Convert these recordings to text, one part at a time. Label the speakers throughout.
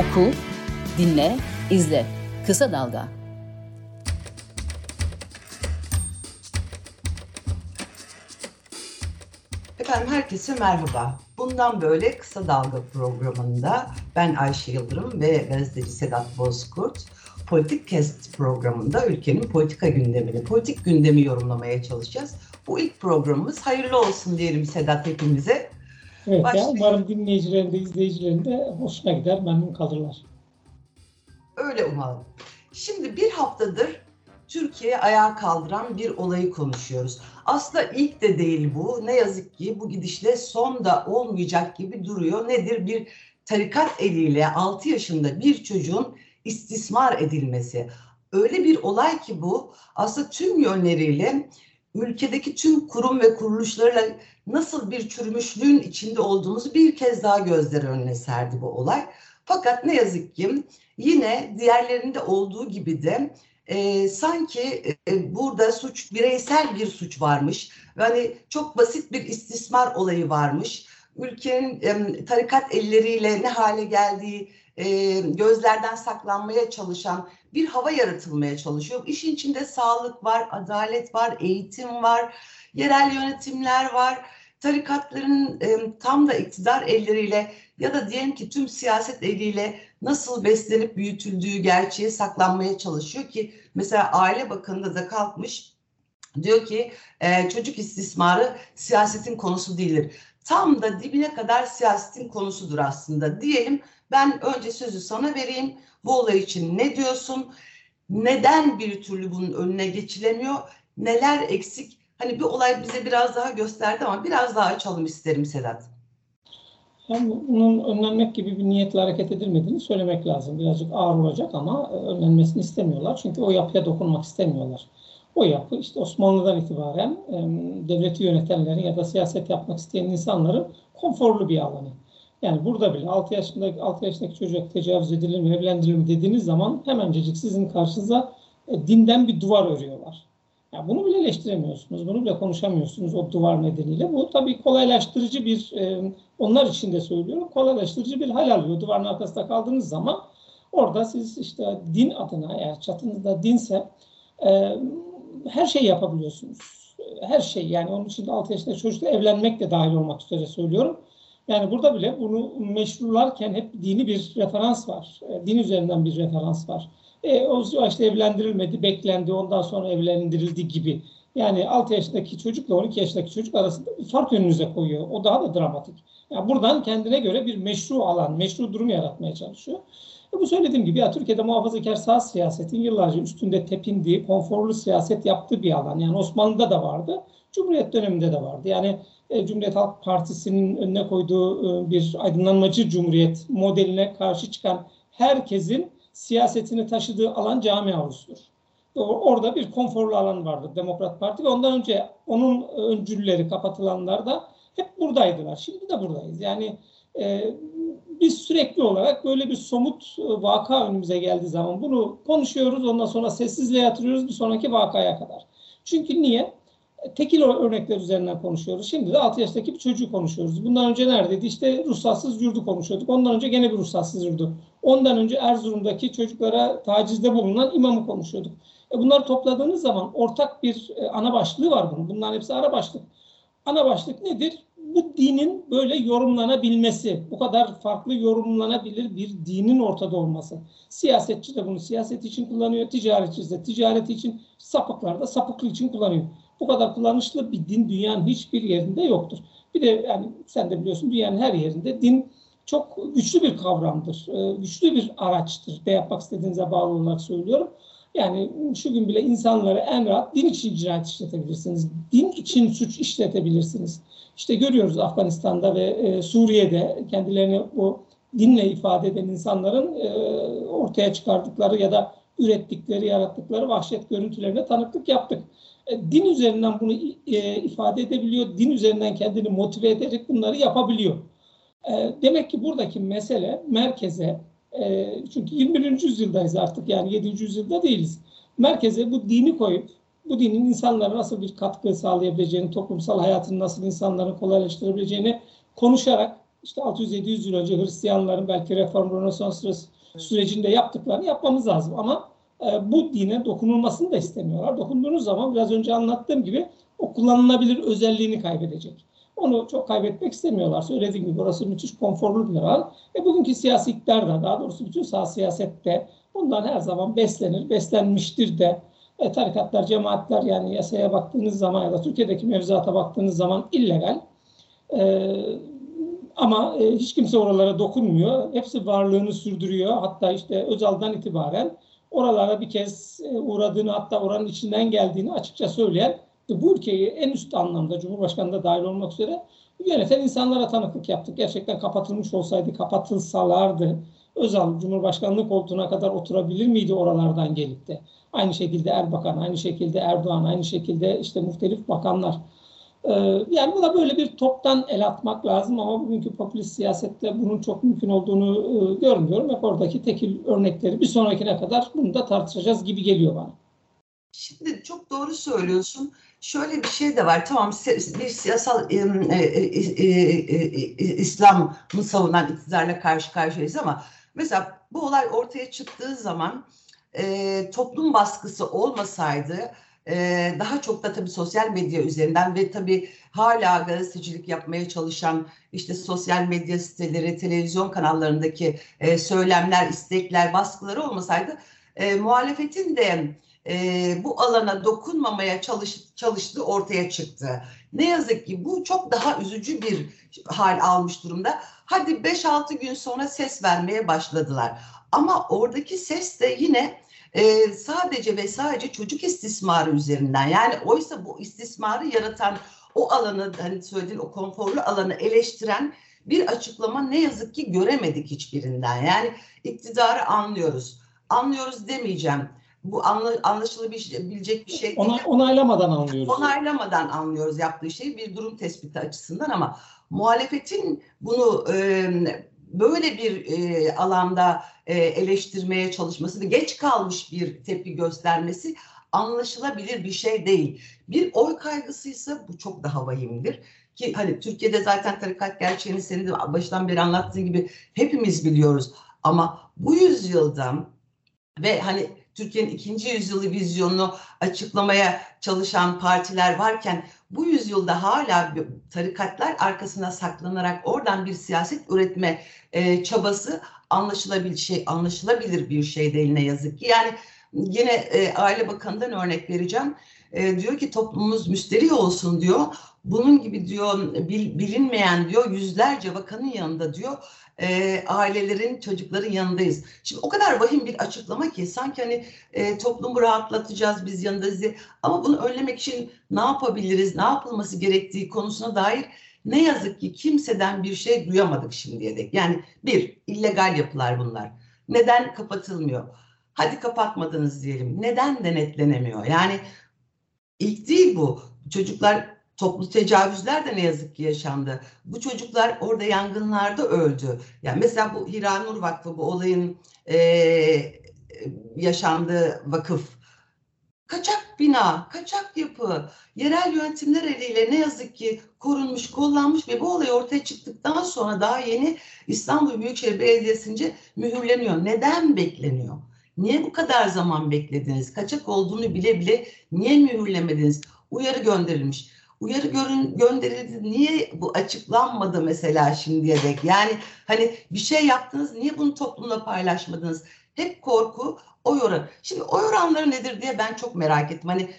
Speaker 1: Oku, dinle, izle. Kısa Dalga.
Speaker 2: Efendim herkese merhaba. Bundan böyle Kısa Dalga programında ben Ayşe Yıldırım ve gazeteci Sedat Bozkurt Politik Kest programında ülkenin politika gündemini, politik gündemi yorumlamaya çalışacağız. Bu ilk programımız hayırlı olsun diyelim Sedat hepimize.
Speaker 3: Evet ya, umarım dinleyicilerin de izleyicilerin de hoşuna gider, memnun kalırlar.
Speaker 2: Öyle umalım. Şimdi bir haftadır Türkiye ayağa kaldıran bir olayı konuşuyoruz. Aslında ilk de değil bu. Ne yazık ki bu gidişle son da olmayacak gibi duruyor. Nedir? Bir tarikat eliyle 6 yaşında bir çocuğun istismar edilmesi. Öyle bir olay ki bu aslında tüm yönleriyle ülkedeki tüm kurum ve kuruluşlarla nasıl bir çürümüşlüğün içinde olduğumuzu bir kez daha gözler önüne serdi bu olay. Fakat ne yazık ki yine diğerlerinde olduğu gibi de e, sanki e, burada suç bireysel bir suç varmış. Yani çok basit bir istismar olayı varmış. Ülkenin e, tarikat elleriyle ne hale geldiği e, gözlerden saklanmaya çalışan bir hava yaratılmaya çalışıyor. İşin içinde sağlık var, adalet var, eğitim var, yerel yönetimler var. Tarikatların e, tam da iktidar elleriyle ya da diyelim ki tüm siyaset eliyle nasıl beslenip büyütüldüğü gerçeği saklanmaya çalışıyor ki mesela Aile Bakanı'nda da kalkmış diyor ki e, çocuk istismarı siyasetin konusu değildir. Tam da dibine kadar siyasetin konusudur aslında diyelim. Ben önce sözü sana vereyim. Bu olay için ne diyorsun? Neden bir türlü bunun önüne geçilemiyor? Neler eksik? Hani bir olay bize biraz daha gösterdi ama biraz daha açalım isterim Sedat.
Speaker 3: Yani bunun önlenmek gibi bir niyetle hareket edilmediğini söylemek lazım. Birazcık ağır olacak ama önlenmesini istemiyorlar. Çünkü o yapıya dokunmak istemiyorlar. O yapı işte Osmanlı'dan itibaren devleti yönetenlerin ya da siyaset yapmak isteyen insanların konforlu bir alanı. Yani burada bile 6 yaşındaki 6 yaşındaki çocuk tecavüz edilir mi, evlendirilir mi dediğiniz zaman hemencecik sizin karşınıza e, dinden bir duvar örüyorlar. Yani bunu bile eleştiremiyorsunuz, bunu bile konuşamıyorsunuz o duvar nedeniyle. Bu tabii kolaylaştırıcı bir, e, onlar için de söylüyorum, kolaylaştırıcı bir hal alıyor. Duvarın arkasında kaldığınız zaman orada siz işte din adına, eğer çatınızda dinse e, her şeyi yapabiliyorsunuz. Her şey yani onun için 6 yaşında çocukla evlenmek de dahil olmak üzere söylüyorum. Yani burada bile bunu meşrularken hep dini bir referans var. E, din üzerinden bir referans var. E, o işte evlendirilmedi, beklendi, ondan sonra evlendirildi gibi. Yani 6 yaşındaki çocukla 12 yaşındaki çocuk arasında bir fark önünüze koyuyor. O daha da dramatik. Yani buradan kendine göre bir meşru alan, meşru durum yaratmaya çalışıyor. E bu söylediğim gibi ya Türkiye'de muhafazakar sağ siyasetin yıllarca üstünde tepindiği, konforlu siyaset yaptığı bir alan. Yani Osmanlı'da da vardı, Cumhuriyet döneminde de vardı. Yani Cumhuriyet Halk Partisi'nin önüne koyduğu e, bir aydınlanmacı cumhuriyet modeline karşı çıkan herkesin siyasetini taşıdığı alan cami avlusudur. Orada bir konforlu alan vardı Demokrat Parti ve ondan önce onun öncülleri kapatılanlar da hep buradaydılar. Şimdi de buradayız. Yani e, biz sürekli olarak böyle bir somut e, vaka önümüze geldiği zaman bunu konuşuyoruz. Ondan sonra sessizliğe yatırıyoruz bir sonraki vakaya kadar. Çünkü niye? Tekil örnekler üzerinden konuşuyoruz. Şimdi de 6 yaşındaki bir çocuğu konuşuyoruz. Bundan önce neredeydi? İşte ruhsatsız yurdu konuşuyorduk. Ondan önce gene bir ruhsatsız yurdu. Ondan önce Erzurum'daki çocuklara tacizde bulunan imamı konuşuyorduk. E bunları topladığınız zaman ortak bir e, ana başlığı var bunun. Bunların hepsi ara başlık. Ana başlık nedir? Bu dinin böyle yorumlanabilmesi, bu kadar farklı yorumlanabilir bir dinin ortada olması. Siyasetçi de bunu siyaset için kullanıyor, ticaretçi de ticaret için, sapıklar da sapıklık için kullanıyor bu kadar kullanışlı bir din dünyanın hiçbir yerinde yoktur. Bir de yani sen de biliyorsun dünyanın her yerinde din çok güçlü bir kavramdır. E, güçlü bir araçtır. Ne yapmak istediğinize bağlı olarak söylüyorum. Yani şu gün bile insanları en rahat din için cinayet işletebilirsiniz. Din için suç işletebilirsiniz. İşte görüyoruz Afganistan'da ve e, Suriye'de kendilerini bu dinle ifade eden insanların e, ortaya çıkardıkları ya da ürettikleri, yarattıkları vahşet görüntülerine tanıklık yaptık. E, din üzerinden bunu e, ifade edebiliyor, din üzerinden kendini motive ederek bunları yapabiliyor. E, demek ki buradaki mesele merkeze, çünkü 21. yüzyıldayız artık yani 7. yüzyılda değiliz. Merkeze bu dini koyup, bu dinin insanlara nasıl bir katkı sağlayabileceğini, toplumsal hayatını nasıl insanların kolaylaştırabileceğini konuşarak işte 600-700 yıl önce Hristiyanların belki reform Rönesans sürecinde yaptıklarını yapmamız lazım. Ama e, bu dine dokunulmasını da istemiyorlar. Dokunduğunuz zaman biraz önce anlattığım gibi o kullanılabilir özelliğini kaybedecek. Onu çok kaybetmek istemiyorlar. Söylediğim gibi burası müthiş konforlu bir alan. E bugünkü siyasi iktidar da daha doğrusu bütün sağ siyasette bundan her zaman beslenir, beslenmiştir de. E, tarikatlar, cemaatler yani yasaya baktığınız zaman ya da Türkiye'deki mevzuata baktığınız zaman illegal. E, ama e, hiç kimse oralara dokunmuyor. Hepsi varlığını sürdürüyor. Hatta işte Özal'dan itibaren oralara bir kez e, uğradığını hatta oranın içinden geldiğini açıkça söyleyen bu ülkeyi en üst anlamda Cumhurbaşkanı da dahil olmak üzere yöneten insanlara tanıklık yaptık. Gerçekten kapatılmış olsaydı, kapatılsalardı Özal Cumhurbaşkanlığı koltuğuna kadar oturabilir miydi oralardan gelip de? Aynı şekilde Erbakan, aynı şekilde Erdoğan, aynı şekilde işte muhtelif bakanlar. Ee, yani buna böyle bir toptan el atmak lazım ama bugünkü popülist siyasette bunun çok mümkün olduğunu e, görmüyorum. Hep oradaki tekil örnekleri bir sonrakine kadar bunu da tartışacağız gibi geliyor bana.
Speaker 2: Şimdi çok doğru söylüyorsun. Şöyle bir şey de var. Tamam bir siyasal e, e, e, e, İslam'ı savunan iktidarla karşı karşıyayız ama mesela bu olay ortaya çıktığı zaman e, toplum baskısı olmasaydı e, daha çok da tabii sosyal medya üzerinden ve tabii hala gazetecilik yapmaya çalışan işte sosyal medya siteleri, televizyon kanallarındaki e, söylemler, istekler, baskıları olmasaydı e, muhalefetin de e, bu alana dokunmamaya çalış, çalıştığı ortaya çıktı. Ne yazık ki bu çok daha üzücü bir hal almış durumda. Hadi 5-6 gün sonra ses vermeye başladılar. Ama oradaki ses de yine e, sadece ve sadece çocuk istismarı üzerinden. Yani oysa bu istismarı yaratan o alanı hani söylediğin o konforlu alanı eleştiren bir açıklama ne yazık ki göremedik hiçbirinden. Yani iktidarı anlıyoruz. Anlıyoruz demeyeceğim bu anlaşılabilecek bir şey değil.
Speaker 3: Ona, onaylamadan anlıyoruz.
Speaker 2: Onaylamadan anlıyoruz yaptığı şeyi bir durum tespiti açısından ama muhalefetin bunu e, böyle bir e, alanda e, eleştirmeye çalışması ve geç kalmış bir tepki göstermesi anlaşılabilir bir şey değil. Bir oy kaygısıysa bu çok daha vahimdir. Ki hani Türkiye'de zaten tarikat gerçeğini senin de baştan beri anlattığın gibi hepimiz biliyoruz. Ama bu yüzyılda ve hani Türkiye'nin ikinci yüzyılı vizyonunu açıklamaya çalışan partiler varken bu yüzyılda hala tarikatlar arkasına saklanarak oradan bir siyaset üretme e, çabası anlaşılabilir şey anlaşılabilir bir şey değil ne yazık ki. Yani yine e, Aile Bakanı'ndan örnek vereceğim. E, diyor ki toplumumuz müsterih olsun diyor. Bunun gibi diyor bil, bilinmeyen diyor yüzlerce bakanın yanında diyor e, ailelerin, çocukların yanındayız. Şimdi o kadar vahim bir açıklama ki sanki hani e, toplumu rahatlatacağız biz yanındayız diye. Ama bunu önlemek için ne yapabiliriz, ne yapılması gerektiği konusuna dair ne yazık ki kimseden bir şey duyamadık şimdiye dek. Yani bir, illegal yapılar bunlar. Neden kapatılmıyor? Hadi kapatmadınız diyelim. Neden denetlenemiyor? Yani ilk değil bu. Çocuklar toplu tecavüzler de ne yazık ki yaşandı. Bu çocuklar orada yangınlarda öldü. Yani mesela bu Hiranur Vakfı bu olayın e, yaşandığı vakıf. Kaçak bina, kaçak yapı, yerel yönetimler eliyle ne yazık ki korunmuş, kullanmış ve bu olay ortaya çıktıktan sonra daha yeni İstanbul Büyükşehir Belediyesi'nce mühürleniyor. Neden bekleniyor? Niye bu kadar zaman beklediniz? Kaçak olduğunu bile bile niye mühürlemediniz? Uyarı gönderilmiş uyarı görün, gönderildi. Niye bu açıklanmadı mesela şimdiye dek? Yani hani bir şey yaptınız niye bunu toplumla paylaşmadınız? Hep korku oy oranı. Şimdi oy oranları nedir diye ben çok merak ettim. Hani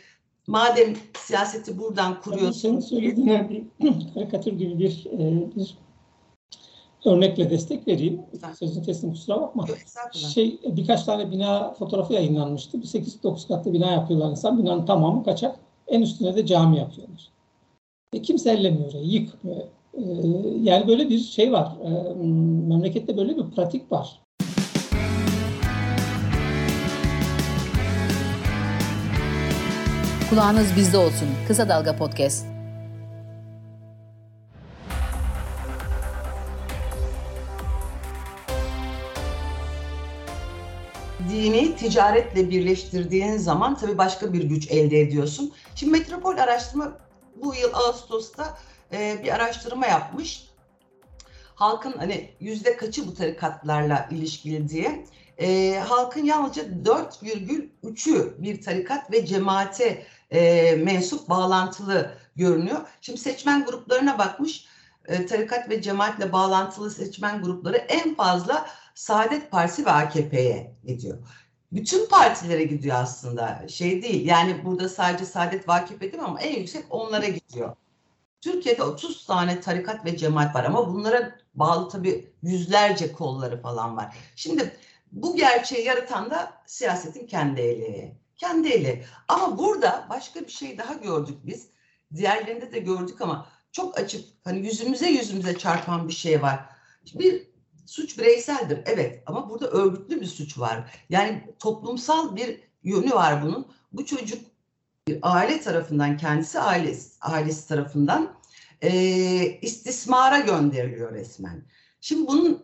Speaker 2: madem siyaseti buradan kuruyorsun.
Speaker 3: Söylediğine bir karikatür gibi bir, e, bir örnekle destek vereyim. Sözün teslim kusura bakma. Yok, şey birkaç tane bina fotoğrafı yayınlanmıştı. Bir 8-9 katlı bina yapıyorlar insan. Binanın tamamı kaçak. En üstüne de cami yapıyorlar. E, kimse ellemiyor orayı, yıkmıyor. E, yani böyle bir şey var. E, memlekette böyle bir pratik var.
Speaker 1: Kulağınız bizde olsun. Kısa Dalga Podcast.
Speaker 2: dini ticaretle birleştirdiğin zaman tabii başka bir güç elde ediyorsun. Şimdi Metropol Araştırma bu yıl Ağustos'ta e, bir araştırma yapmış. halkın hani yüzde kaçı bu tarikatlarla ilişkili diye. E, halkın yalnızca 4,3'ü bir tarikat ve cemaate e, mensup bağlantılı görünüyor. Şimdi seçmen gruplarına bakmış. E, tarikat ve cemaatle bağlantılı seçmen grupları en fazla Saadet Partisi ve AKP'ye gidiyor. Bütün partilere gidiyor aslında. Şey değil. Yani burada sadece Saadet değil mi ama en yüksek onlara gidiyor. Türkiye'de 30 tane tarikat ve cemaat var ama bunlara bağlı tabii yüzlerce kolları falan var. Şimdi bu gerçeği yaratan da siyasetin kendi eli. Kendi eli. Ama burada başka bir şey daha gördük biz. Diğerlerinde de gördük ama çok açık hani yüzümüze yüzümüze çarpan bir şey var. Bir suç bireyseldir evet ama burada örgütlü bir suç var. Yani toplumsal bir yönü var bunun. Bu çocuk bir aile tarafından kendisi ailesi, ailesi tarafından e, istismara gönderiliyor resmen. Şimdi bunun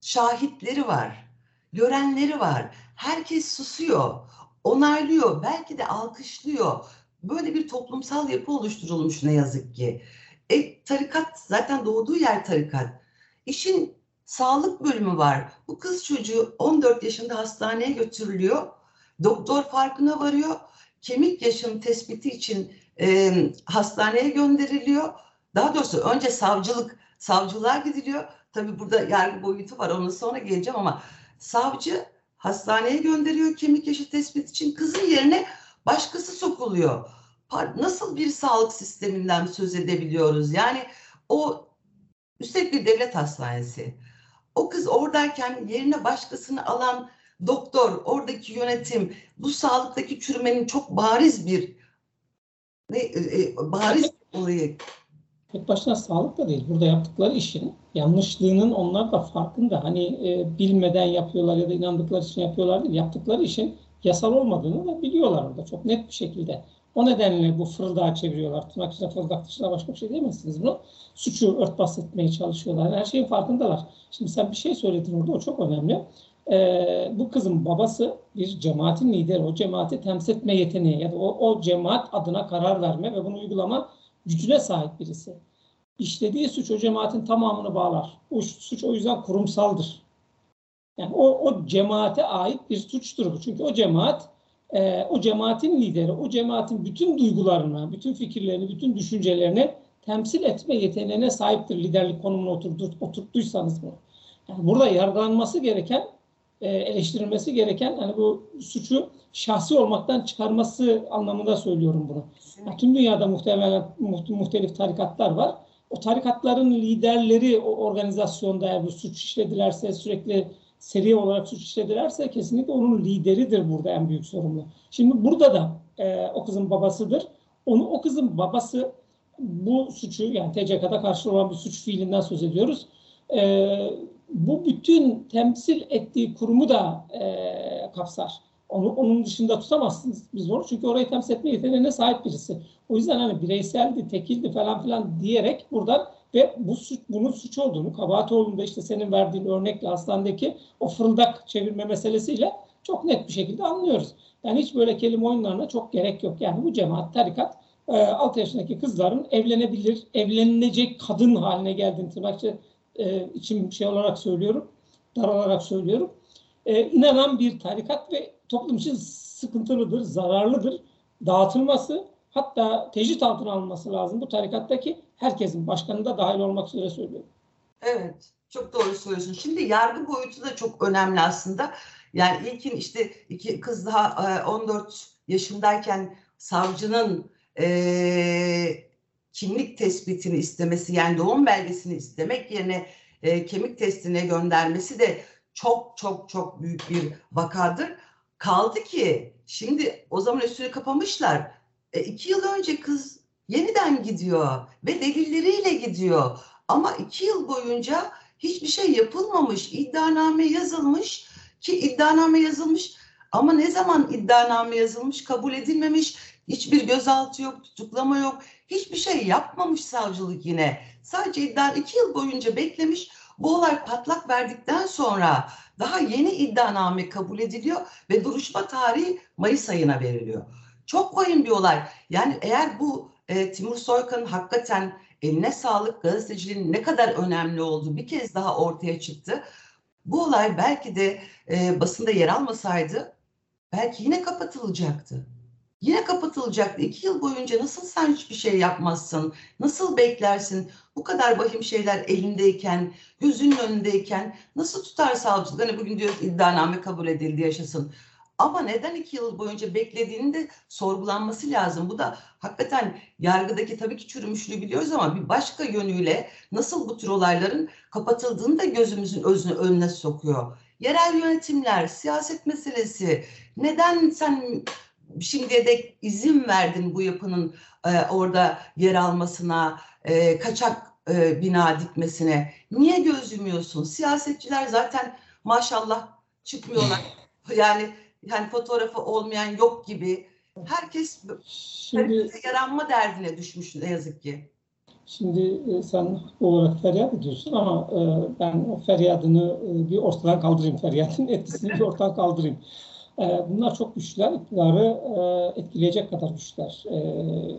Speaker 2: şahitleri var, görenleri var. Herkes susuyor, onaylıyor, belki de alkışlıyor. Böyle bir toplumsal yapı oluşturulmuş ne yazık ki. E, tarikat zaten doğduğu yer tarikat. İşin sağlık bölümü var. Bu kız çocuğu 14 yaşında hastaneye götürülüyor. Doktor farkına varıyor. Kemik yaşım tespiti için e, hastaneye gönderiliyor. Daha doğrusu önce savcılık, savcılığa gidiliyor. Tabii burada yargı boyutu var. Ona sonra geleceğim ama savcı hastaneye gönderiyor kemik yaşı tespit için. Kızın yerine başkası sokuluyor. Nasıl bir sağlık sisteminden söz edebiliyoruz? Yani o üstelik bir devlet hastanesi. O kız oradayken yerine başkasını alan doktor, oradaki yönetim, bu sağlıktaki çürümenin çok bariz bir ne e, e bariz olayı.
Speaker 3: Tek başına sağlık da değil. Burada yaptıkları işin yanlışlığının onlar da farkında. Hani e, bilmeden yapıyorlar ya da inandıkları için yapıyorlar değil. Yaptıkları işin yasal olmadığını da biliyorlar orada çok net bir şekilde. O nedenle bu fırıldağı çeviriyorlar. Tırnak içinde fırıldak dışında başka bir şey diyemezsiniz bunu. Suçu örtbas etmeye çalışıyorlar. Her şeyin farkındalar. Şimdi sen bir şey söyledin orada o çok önemli. Ee, bu kızın babası bir cemaatin lideri. O cemaati temsil etme yeteneği ya da o, o cemaat adına karar verme ve bunu uygulama gücüne sahip birisi. İşlediği suç o cemaatin tamamını bağlar. O suç o yüzden kurumsaldır. Yani o, o cemaate ait bir suçtur bu. Çünkü o cemaat e, o cemaatin lideri, o cemaatin bütün duygularını, bütün fikirlerini, bütün düşüncelerini temsil etme yeteneğine sahiptir liderlik konumuna oturtur, oturttuysanız bunu. Yani burada yargılanması gereken, e, eleştirilmesi gereken hani bu suçu şahsi olmaktan çıkarması anlamında söylüyorum bunu. Yani tüm dünyada muhtemelen muhtelif tarikatlar var. O tarikatların liderleri o organizasyonda eğer bu suç işledilerse sürekli seri olarak suç işledilerse kesinlikle onun lideridir burada en büyük sorumlu. Şimdi burada da e, o kızın babasıdır. Onu o kızın babası bu suçu yani TCK'da karşı olan bir suç fiilinden söz ediyoruz. E, bu bütün temsil ettiği kurumu da e, kapsar. Onu onun dışında tutamazsınız biz onu. Çünkü orayı temsil etme yeteneğine sahip birisi. O yüzden hani bireyseldi, tekildi falan filan diyerek buradan ve bu suç, bunun suç olduğunu, kabahat olduğunu da işte senin verdiğin örnekle hastanedeki o fırıldak çevirme meselesiyle çok net bir şekilde anlıyoruz. Yani hiç böyle kelime oyunlarına çok gerek yok. Yani bu cemaat, tarikat e, 6 yaşındaki kızların evlenebilir, evlenilecek kadın haline geldiğini tırnakçı e, için şey olarak söylüyorum, daralarak söylüyorum. E, inanan bir tarikat ve toplum için sıkıntılıdır, zararlıdır. Dağıtılması hatta tecrit altına alınması lazım bu tarikattaki herkesin başkanı da dahil olmak üzere söylüyorum.
Speaker 2: Evet çok doğru söylüyorsun. Şimdi yargı boyutu da çok önemli aslında. Yani ilkin işte iki kız daha 14 e, yaşındayken savcının e, kimlik tespitini istemesi yani doğum belgesini istemek yerine e, kemik testine göndermesi de çok çok çok büyük bir vakadır. Kaldı ki şimdi o zaman üstünü kapamışlar. E, iki yıl önce kız yeniden gidiyor ve delilleriyle gidiyor. Ama iki yıl boyunca hiçbir şey yapılmamış. İddianame yazılmış ki iddianame yazılmış ama ne zaman iddianame yazılmış kabul edilmemiş. Hiçbir gözaltı yok, tutuklama yok. Hiçbir şey yapmamış savcılık yine. Sadece iddia iki yıl boyunca beklemiş. Bu olay patlak verdikten sonra daha yeni iddianame kabul ediliyor ve duruşma tarihi Mayıs ayına veriliyor. Çok vahim bir olay. Yani eğer bu e, Timur Soykan'ın hakikaten eline sağlık gazeteciliğin ne kadar önemli olduğu bir kez daha ortaya çıktı. Bu olay belki de e, basında yer almasaydı belki yine kapatılacaktı. Yine kapatılacaktı. İki yıl boyunca nasıl sen hiçbir şey yapmazsın? Nasıl beklersin? Bu kadar vahim şeyler elindeyken, gözünün önündeyken nasıl tutar savcılık? Hani bugün diyoruz iddianame kabul edildi yaşasın. Ama neden iki yıl boyunca beklediğinin de sorgulanması lazım. Bu da hakikaten yargıdaki tabii ki çürümüşlüğü biliyoruz ama bir başka yönüyle nasıl bu tür olayların kapatıldığını da gözümüzün özüne, önüne sokuyor. Yerel yönetimler, siyaset meselesi. Neden sen şimdiye dek izin verdin bu yapının e, orada yer almasına, e, kaçak e, bina dikmesine? Niye göz yumuyorsun? Siyasetçiler zaten maşallah çıkmıyorlar. Yani yani fotoğrafı olmayan yok gibi. Herkes
Speaker 3: Şimdi,
Speaker 2: yaranma derdine düşmüş ne yazık ki.
Speaker 3: Şimdi e, sen olarak feryat ediyorsun ama e, ben o feryadını e, bir ortadan kaldırayım, feryatın etkisini bir ortadan kaldırayım. E, bunlar çok güçler, iktidarı e, etkileyecek kadar güçler. E,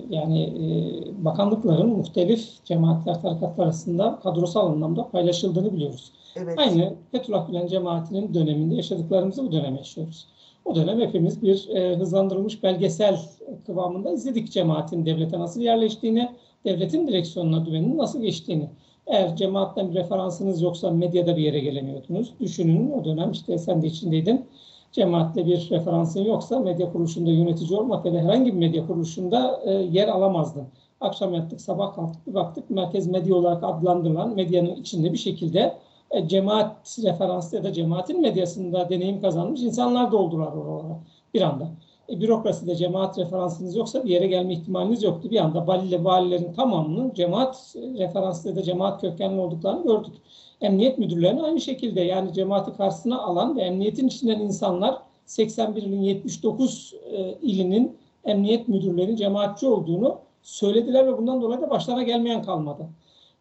Speaker 3: yani e, bakanlıkların muhtelif cemaatler, tarikatlar arasında kadrosal anlamda paylaşıldığını biliyoruz.
Speaker 2: Evet.
Speaker 3: Aynı Fethullah Gülen cemaatinin döneminde yaşadıklarımızı bu dönem yaşıyoruz. O dönem hepimiz bir e, hızlandırılmış belgesel kıvamında izledik cemaatin devlete nasıl yerleştiğini, devletin direksiyonuna güvenin nasıl geçtiğini. Eğer cemaatten bir referansınız yoksa medyada bir yere gelemiyordunuz. Düşünün o dönem işte sen de içindeydin. Cemaatle bir referansın yoksa medya kuruluşunda yönetici olmak ya da herhangi bir medya kuruluşunda e, yer alamazdın. Akşam yattık, sabah kalktık, bir baktık merkez medya olarak adlandırılan medyanın içinde bir şekilde e, cemaat referanslı ya da cemaatin medyasında deneyim kazanmış insanlar doldular oralara bir anda. E, bürokraside cemaat referansınız yoksa bir yere gelme ihtimaliniz yoktu. Bir anda valiyle valilerin tamamının cemaat referanslı ya da cemaat kökenli olduklarını gördük. Emniyet müdürlerinin aynı şekilde yani cemaati karşısına alan ve emniyetin içinden insanlar 81 ilin 79 e, ilinin emniyet müdürlerinin cemaatçi olduğunu söylediler ve bundan dolayı da başlarına gelmeyen kalmadı.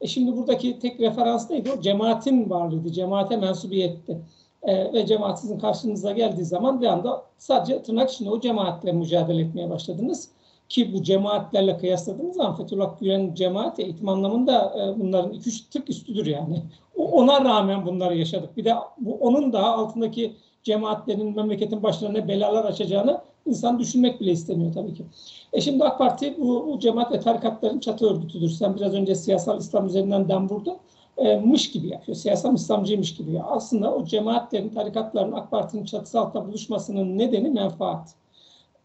Speaker 3: E şimdi buradaki tek referans neydi? O cemaatin varlığıydı, cemaate mensubiyetti. E, ve cemaat sizin karşınıza geldiği zaman bir anda sadece tırnak içinde o cemaatle mücadele etmeye başladınız. Ki bu cemaatlerle kıyasladığınız zaman Fethullah Gülen cemaati eğitim anlamında e, bunların iki üç tık üstüdür yani. O, ona rağmen bunları yaşadık. Bir de bu onun da altındaki cemaatlerin memleketin ne belalar açacağını insan düşünmek bile istemiyor tabii ki. E şimdi AK Parti bu, bu cemaat ve tarikatların çatı örgütüdür. Sen biraz önce siyasal İslam üzerinden dem vurdun. E, mış gibi yapıyor. Siyasal İslamcıymış gibi. Ya. Aslında o cemaatlerin, tarikatların AK Parti'nin çatısı altında buluşmasının nedeni menfaat.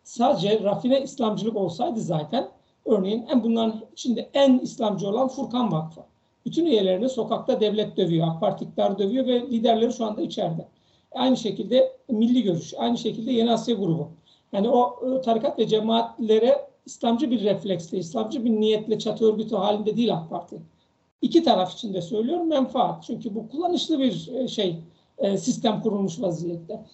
Speaker 3: Sadece rafine İslamcılık olsaydı zaten örneğin en bunların içinde en İslamcı olan Furkan Vakfı. Bütün üyelerini sokakta devlet dövüyor, AK Parti dövüyor ve liderleri şu anda içeride. Aynı şekilde Milli Görüş, aynı şekilde Yeni Asya Grubu. Yani o tarikat ve cemaatlere İslamcı bir refleksle, İslamcı bir niyetle çatı örgütü halinde değil AK Parti. İki taraf için de söylüyorum menfaat. Çünkü bu kullanışlı bir e, şey, e, sistem kurulmuş vaziyette.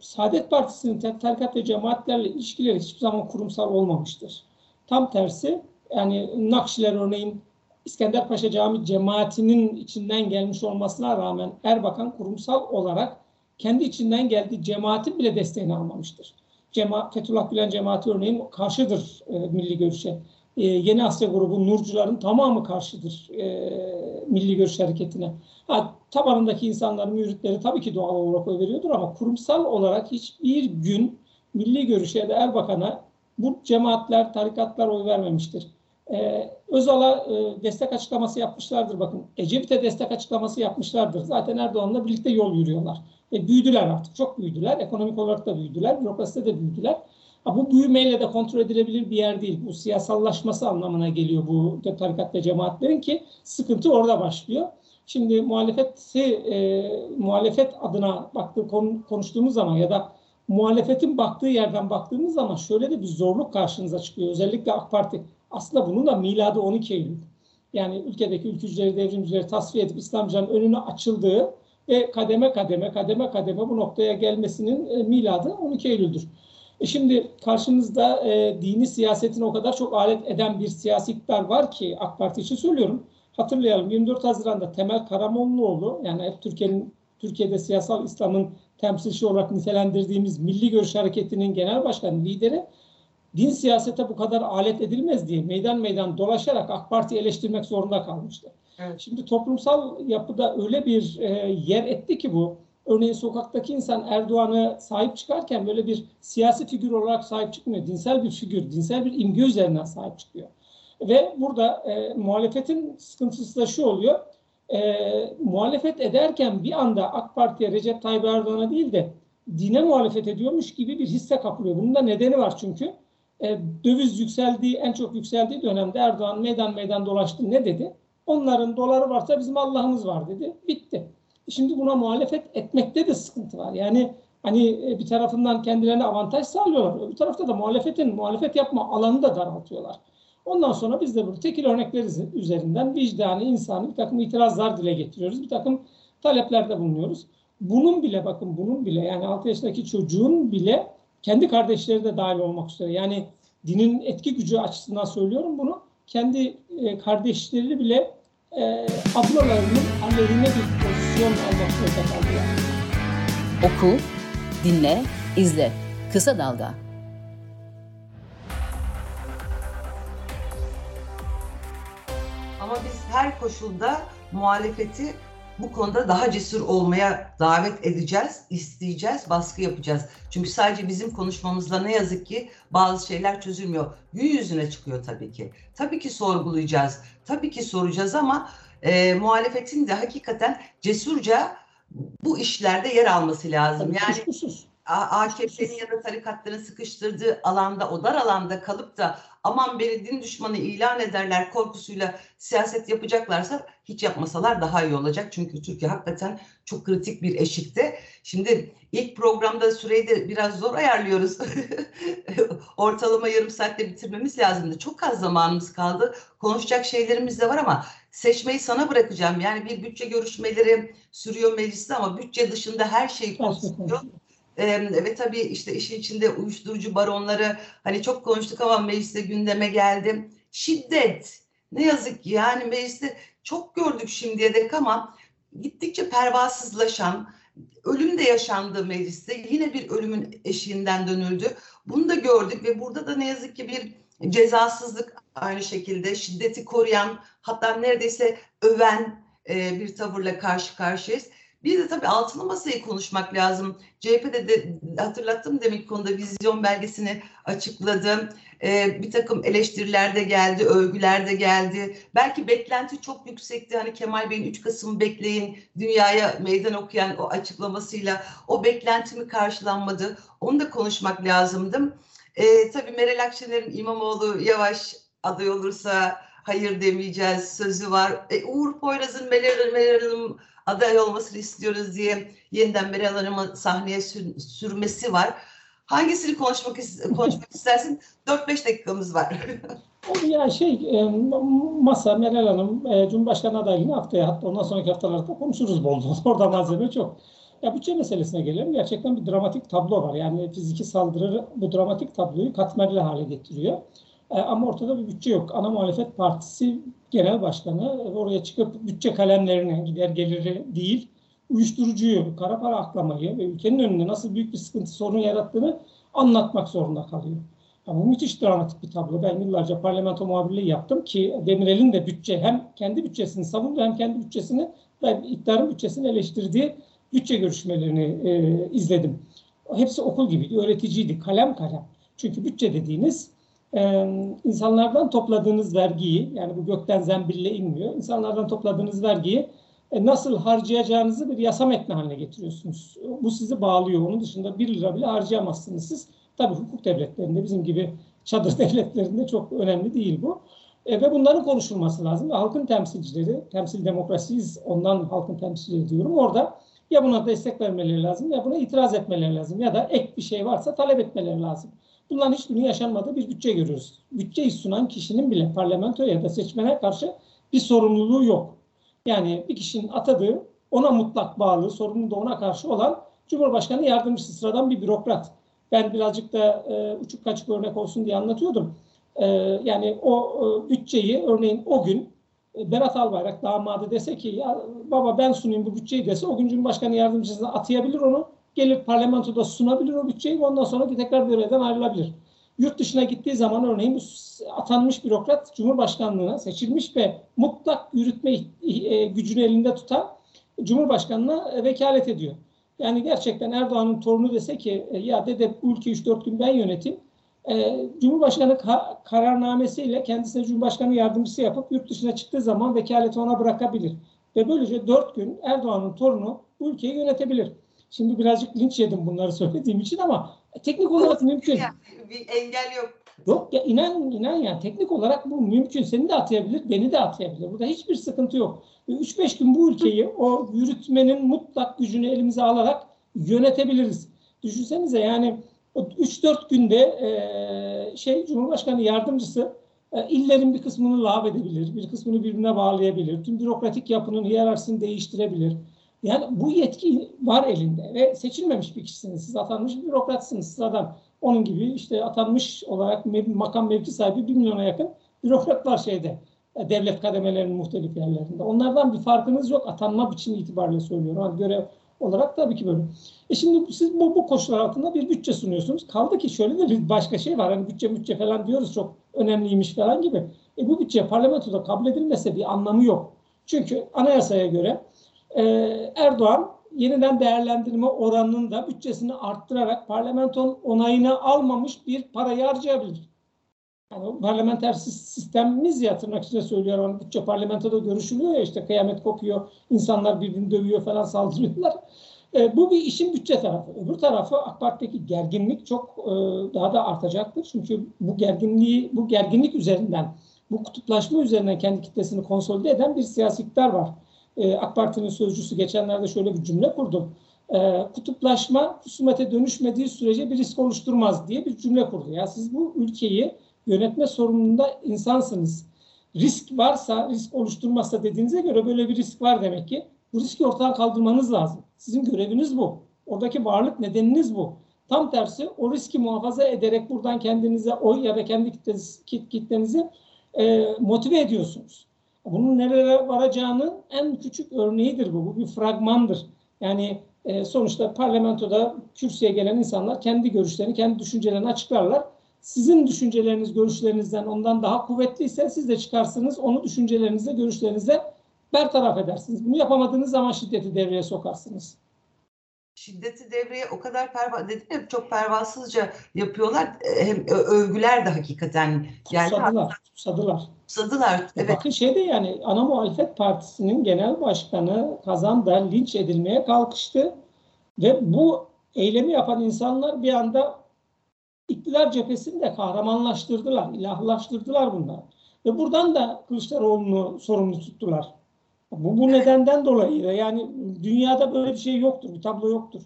Speaker 3: Saadet Partisi'nin tarikat ve cemaatlerle ilişkileri hiçbir zaman kurumsal olmamıştır. Tam tersi yani Nakşiler örneğin İskender Paşa Cami cemaatinin içinden gelmiş olmasına rağmen Erbakan kurumsal olarak kendi içinden geldiği cemaatin bile desteğini almamıştır. Cema Fethullah Gülen cemaati örneğin karşıdır e, milli görüşe. E, Yeni Asya grubu Nurcuların tamamı karşıdır e, milli görüş hareketine. Ha, tabanındaki insanların müritleri tabii ki doğal olarak oy veriyordur ama kurumsal olarak hiçbir gün milli görüşe ya da Erbakan'a bu cemaatler, tarikatlar oy vermemiştir. Ee, Özal'a e, destek açıklaması yapmışlardır bakın. Ecevit'e destek açıklaması yapmışlardır. Zaten Erdoğan'la birlikte yol yürüyorlar. E, büyüdüler artık. Çok büyüdüler. Ekonomik olarak da büyüdüler. Bürokraside de büyüdüler. Bu büyümeyle de kontrol edilebilir bir yer değil. Bu siyasallaşması anlamına geliyor bu tarikat ve cemaatlerin ki sıkıntı orada başlıyor. Şimdi muhalefeti, e, muhalefet adına baktığı konuştuğumuz zaman ya da muhalefetin baktığı yerden baktığımız zaman şöyle de bir zorluk karşınıza çıkıyor. Özellikle AK Parti aslında bunun da miladı 12 Eylül. Yani ülkedeki ülkücüleri, devrimcileri tasfiye edip İslamcıların önüne açıldığı ve kademe kademe kademe kademe bu noktaya gelmesinin e, miladı 12 Eylül'dür. E şimdi karşımızda e, dini siyasetin o kadar çok alet eden bir siyasi iktidar var ki AK Parti için söylüyorum. Hatırlayalım 24 Haziran'da Temel Karamollaoğlu yani hep Türkiye'nin Türkiye'de siyasal İslam'ın temsilci olarak nitelendirdiğimiz Milli Görüş Hareketi'nin genel başkanı lideri din siyasete bu kadar alet edilmez diye meydan meydan dolaşarak AK Parti eleştirmek zorunda kalmıştı.
Speaker 2: Evet.
Speaker 3: Şimdi toplumsal yapıda öyle bir e, yer etti ki bu. Örneğin sokaktaki insan Erdoğan'ı sahip çıkarken böyle bir siyasi figür olarak sahip çıkmıyor. Dinsel bir figür, dinsel bir imge üzerinden sahip çıkıyor. Ve burada e, muhalefetin sıkıntısı da şu oluyor. E, muhalefet ederken bir anda AK Parti'ye Recep Tayyip Erdoğan'a değil de dine muhalefet ediyormuş gibi bir hisse kapılıyor. Bunun da nedeni var çünkü. E, döviz yükseldiği, en çok yükseldiği dönemde Erdoğan meydan meydan dolaştı. Ne dedi? Onların doları varsa bizim Allah'ımız var dedi. Bitti. Şimdi buna muhalefet etmekte de sıkıntı var. Yani hani e, bir tarafından kendilerine avantaj sağlıyorlar. Bir tarafta da muhalefetin muhalefet yapma alanını da daraltıyorlar. Ondan sonra biz de bu tekil örnekler üzerinden vicdani, insani bir takım itirazlar dile getiriyoruz. Bir takım taleplerde bulunuyoruz. Bunun bile bakın bunun bile yani 6 yaşındaki çocuğun bile kendi kardeşleri de dahil olmak üzere. Yani dinin etki gücü açısından söylüyorum bunu. Kendi e, kardeşleri bile e, ablalarının aleyhine bir zorunda kaldılar.
Speaker 1: Oku, dinle, izle. Kısa Dalga.
Speaker 2: Ama biz her koşulda muhalefeti bu konuda daha cesur olmaya davet edeceğiz, isteyeceğiz, baskı yapacağız. Çünkü sadece bizim konuşmamızla ne yazık ki bazı şeyler çözülmüyor. Gün yüzüne çıkıyor tabii ki. Tabii ki sorgulayacağız, tabii ki soracağız ama e, muhalefetin de hakikaten cesurca bu işlerde yer alması lazım. Yani. AKP'nin ya da tarikatların sıkıştırdığı alanda, o dar alanda kalıp da aman beni din düşmanı ilan ederler korkusuyla siyaset yapacaklarsa hiç yapmasalar daha iyi olacak. Çünkü Türkiye hakikaten çok kritik bir eşikte. Şimdi ilk programda süreyi de biraz zor ayarlıyoruz. Ortalama yarım saatte bitirmemiz lazımdı. Çok az zamanımız kaldı. Konuşacak şeylerimiz de var ama seçmeyi sana bırakacağım. Yani bir bütçe görüşmeleri sürüyor mecliste ama bütçe dışında her şey konuşuluyor. Ee, ve tabii işte işin içinde uyuşturucu baronları hani çok konuştuk ama mecliste gündeme geldi. Şiddet ne yazık ki yani mecliste çok gördük şimdiye dek ama gittikçe pervasızlaşan ölüm de yaşandı mecliste. Yine bir ölümün eşiğinden dönüldü. Bunu da gördük ve burada da ne yazık ki bir cezasızlık aynı şekilde şiddeti koruyan hatta neredeyse öven e, bir tavırla karşı karşıyayız. Bir de tabii altılı masayı konuşmak lazım. CHP'de de hatırlattım demek konuda vizyon belgesini açıkladım. Ee, bir takım eleştiriler de geldi, övgüler de geldi. Belki beklenti çok yüksekti. Hani Kemal Bey'in 3 Kasım bekleyin, dünyaya meydan okuyan o açıklamasıyla o beklentimi karşılanmadı. Onu da konuşmak lazımdı. Ee, tabii Meral Akşener'in İmamoğlu yavaş aday olursa hayır demeyeceğiz sözü var. E, Uğur Poyraz'ın Meral, Meral Hanım aday olmasını istiyoruz diye yeniden Meral Hanım'ı sahneye sür, sürmesi var. Hangisini konuşmak, konuşmak istersin? 4-5 dakikamız var.
Speaker 3: ya şey masa Meral Hanım Cumhurbaşkanı adaylığını haftaya hatta ondan sonraki haftalarda konuşuruz bol bol. Orada malzeme çok. Ya bütçe meselesine gelelim. Gerçekten bir dramatik tablo var. Yani fiziki saldırı bu dramatik tabloyu katmerli hale getiriyor. Ama ortada bir bütçe yok. Ana muhalefet partisi genel başkanı oraya çıkıp bütçe kalemlerine gider geliri değil, uyuşturucuyu, kara para aklamayı ve ülkenin önünde nasıl büyük bir sıkıntı sorun yarattığını anlatmak zorunda kalıyor. Ama müthiş dramatik bir tablo. Ben yıllarca parlamento muhabirliği yaptım ki Demirel'in de bütçe hem kendi bütçesini savundu hem kendi bütçesini ve iktidarın bütçesini eleştirdiği bütçe görüşmelerini e, izledim. Hepsi okul gibiydi, öğreticiydi, kalem kalem. Çünkü bütçe dediğiniz e, insanlardan topladığınız vergiyi, yani bu gökten zembille inmiyor, insanlardan topladığınız vergiyi e, nasıl harcayacağınızı bir yasa metni haline getiriyorsunuz. Bu sizi bağlıyor. Onun dışında bir lira bile harcayamazsınız siz. Tabii hukuk devletlerinde bizim gibi çadır devletlerinde çok önemli değil bu. E, ve bunların konuşulması lazım. Halkın temsilcileri, temsil demokrasiyiz, ondan halkın temsilcileri diyorum. Orada ya buna destek vermeleri lazım ya buna itiraz etmeleri lazım ya da ek bir şey varsa talep etmeleri lazım. Bunların hiçbirinin yaşanmadığı bir bütçe görüyoruz. Bütçeyi sunan kişinin bile parlamentoya ya da seçmene karşı bir sorumluluğu yok. Yani bir kişinin atadığı, ona mutlak bağlı, sorumlu da ona karşı olan Cumhurbaşkanı yardımcısı sıradan bir bürokrat. Ben birazcık da e, uçuk kaçık örnek olsun diye anlatıyordum. E, yani o e, bütçeyi örneğin o gün e, Berat Albayrak damadı dese ki ya baba ben sunayım bu bütçeyi dese o gün Cumhurbaşkanı yardımcısına atayabilir onu. Gelir parlamentoda sunabilir o bütçeyi ondan sonra tekrar görevden ayrılabilir. Yurt dışına gittiği zaman örneğin bu atanmış bürokrat Cumhurbaşkanlığına seçilmiş ve mutlak yürütme e, gücünü elinde tutan Cumhurbaşkanına vekalet ediyor. Yani gerçekten Erdoğan'ın torunu dese ki e, ya dede bu ülkeyi 3-4 gün ben yöneteyim. Ee, Cumhurbaşkanı ka kararnamesiyle kendisine Cumhurbaşkanı yardımcısı yapıp yurt dışına çıktığı zaman vekaleti ona bırakabilir. Ve böylece 4 gün Erdoğan'ın torunu ülkeyi yönetebilir. Şimdi birazcık linç yedim bunları söylediğim için ama teknik olarak mümkün.
Speaker 2: Yani bir engel yok.
Speaker 3: Yok ya inan inan yani teknik olarak bu mümkün. Seni de atayabilir, beni de atayabilir. Burada hiçbir sıkıntı yok. 3-5 gün bu ülkeyi o yürütmenin mutlak gücünü elimize alarak yönetebiliriz. Düşünsenize yani o 3-4 günde e, şey Cumhurbaşkanı yardımcısı e, illerin bir kısmını lağv edebilir, bir kısmını birbirine bağlayabilir, tüm bürokratik yapının hiyerarşisini değiştirebilir. Yani bu yetki var elinde ve seçilmemiş bir kişisiniz. Siz atanmış bir bürokratsınız sıradan. Onun gibi işte atanmış olarak makam mevki sahibi bir milyona yakın bürokrat var şeyde. E, devlet kademelerinin muhtelif yerlerinde. Onlardan bir farkınız yok. Atanma biçimi itibariyle söylüyorum. Hani görev olarak tabii ki böyle. E şimdi siz bu, bu koşullar altında bir bütçe sunuyorsunuz. Kaldı ki şöyle de bir başka şey var. Hani bütçe bütçe falan diyoruz çok önemliymiş falan gibi. E bu bütçe parlamentoda kabul edilmese bir anlamı yok. Çünkü anayasaya göre e, Erdoğan yeniden değerlendirme oranının da bütçesini arttırarak parlamenton onayını almamış bir parayı harcayabilir. Yani parlamenter sistemimiz ya tırnak içinde söylüyorum. Hani bütçe parlamentoda görüşülüyor ya işte kıyamet kopuyor, insanlar birbirini dövüyor falan saldırıyorlar. E, bu bir işin bütçe tarafı. Öbür tarafı AK Parti'deki gerginlik çok e, daha da artacaktır. Çünkü bu gerginliği, bu gerginlik üzerinden, bu kutuplaşma üzerinden kendi kitlesini konsolide eden bir siyasi iktidar var. E, AK Parti'nin sözcüsü geçenlerde şöyle bir cümle kurdu. E, kutuplaşma husumete dönüşmediği sürece bir risk oluşturmaz diye bir cümle kurdu. Ya siz bu ülkeyi yönetme sorumluluğunda insansınız. Risk varsa, risk oluşturmazsa dediğinize göre böyle bir risk var demek ki. Bu riski ortadan kaldırmanız lazım. Sizin göreviniz bu. Oradaki varlık nedeniniz bu. Tam tersi o riski muhafaza ederek buradan kendinize oy ya da kendi kitlenizi, kitlenizi e, motive ediyorsunuz. Bunun nereye varacağının en küçük örneğidir bu. Bu bir fragmandır. Yani e, sonuçta parlamentoda kürsüye gelen insanlar kendi görüşlerini, kendi düşüncelerini açıklarlar sizin düşünceleriniz görüşlerinizden ondan daha kuvvetliyse siz de çıkarsınız onu düşüncelerinizle görüşlerinizle bertaraf edersiniz. Bunu yapamadığınız zaman şiddeti devreye sokarsınız.
Speaker 2: Şiddeti devreye o kadar perva dedim ya çok pervasızca yapıyorlar. Hem övgüler de hakikaten
Speaker 3: geldi. Susadılar. Susadılar.
Speaker 2: Susadılar. Evet.
Speaker 3: Bakın şeyde yani ana muhalefet partisinin genel başkanı Kazan'da linç edilmeye kalkıştı. Ve bu eylemi yapan insanlar bir anda iktidar cephesini de kahramanlaştırdılar, ilahlaştırdılar bunlar. Ve buradan da Kılıçdaroğlu'nu sorumlu tuttular. Bu, bu nedenden dolayı yani dünyada böyle bir şey yoktur, bir tablo yoktur.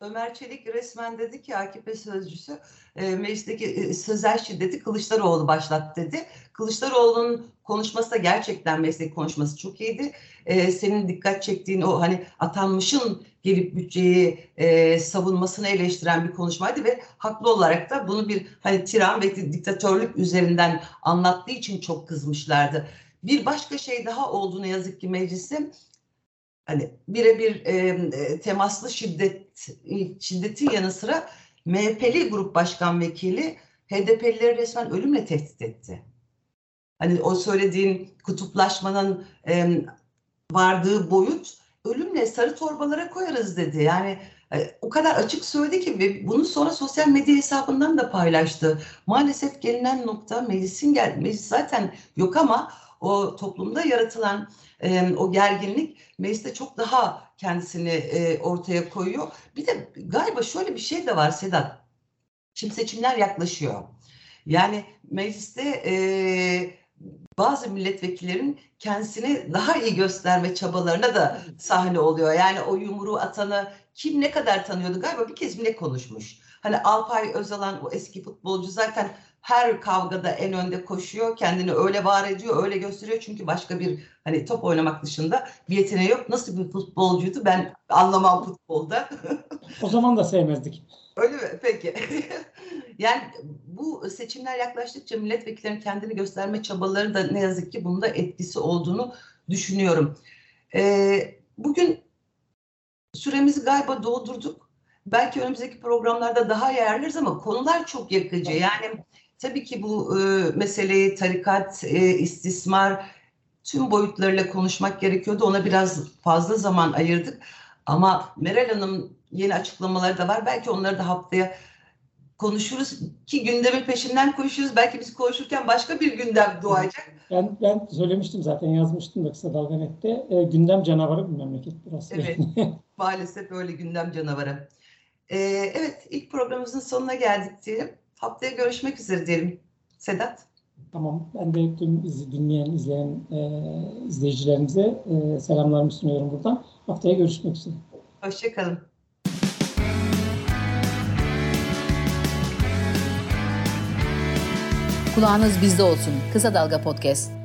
Speaker 2: Ömer Çelik resmen dedi ki AKP sözcüsü e, meclisteki e, sözel şiddeti Kılıçdaroğlu başlat dedi. Kılıçdaroğlu'nun konuşması da gerçekten meslek konuşması çok iyiydi. E, senin dikkat çektiğin o hani atanmışın gelip bütçeyi e, savunmasını eleştiren bir konuşmaydı ve haklı olarak da bunu bir hani tiran ve diktatörlük üzerinden anlattığı için çok kızmışlardı. Bir başka şey daha oldu ne yazık ki mecliste hani birebir e, temaslı şiddet şiddetin yanı sıra MHP'li grup başkan vekili HDP'lileri resmen ölümle tehdit etti. Hani o söylediğin kutuplaşmanın e, vardığı boyut ölümle sarı torbalara koyarız dedi. Yani e, o kadar açık söyledi ki ve bunu sonra sosyal medya hesabından da paylaştı. Maalesef gelinen nokta meclisin gel meclis zaten yok ama o toplumda yaratılan e, o gerginlik mecliste çok daha kendisini e, ortaya koyuyor. Bir de galiba şöyle bir şey de var Sedat. Şimdi seçimler yaklaşıyor. Yani mecliste e, bazı milletvekillerin kendisini daha iyi gösterme çabalarına da sahne oluyor. Yani o yumruğu atanı kim ne kadar tanıyordu galiba bir kez bile konuşmuş. Hani Alpay Özalan o eski futbolcu zaten her kavgada en önde koşuyor. Kendini öyle var ediyor, öyle gösteriyor. Çünkü başka bir hani top oynamak dışında bir yeteneği yok. Nasıl bir futbolcuydu ben anlamam futbolda.
Speaker 3: o zaman da sevmezdik.
Speaker 2: Öyle mi? Peki. yani bu seçimler yaklaştıkça milletvekillerinin kendini gösterme çabaları da ne yazık ki bunda etkisi olduğunu düşünüyorum. Ee, bugün süremizi galiba doldurduk. belki önümüzdeki programlarda daha yerleriz ama konular çok yakıcı. Yani tabii ki bu e, meseleyi tarikat, e, istismar tüm boyutlarıyla konuşmak gerekiyordu. Ona biraz fazla zaman ayırdık. Ama Meral Hanım yeni açıklamaları da var. Belki onları da haftaya konuşuruz ki gündemin peşinden koşuyoruz. Belki biz konuşurken başka bir gündem doğacak.
Speaker 3: Ben ben söylemiştim zaten yazmıştım da kısa dalga nette. E, gündem canavarı bir memleket burası.
Speaker 2: Evet. Maalesef öyle gündem canavarı. Ee, evet ilk programımızın sonuna geldik diyelim. Haftaya görüşmek üzere diyelim. Sedat.
Speaker 3: Tamam. Ben de tüm dinleyen, izleyen e, izleyicilerimize e, selamlarımı sunuyorum buradan. Haftaya görüşmek üzere.
Speaker 2: Hoşçakalın.
Speaker 1: Kulağınız bizde olsun. Kısa Dalga Podcast.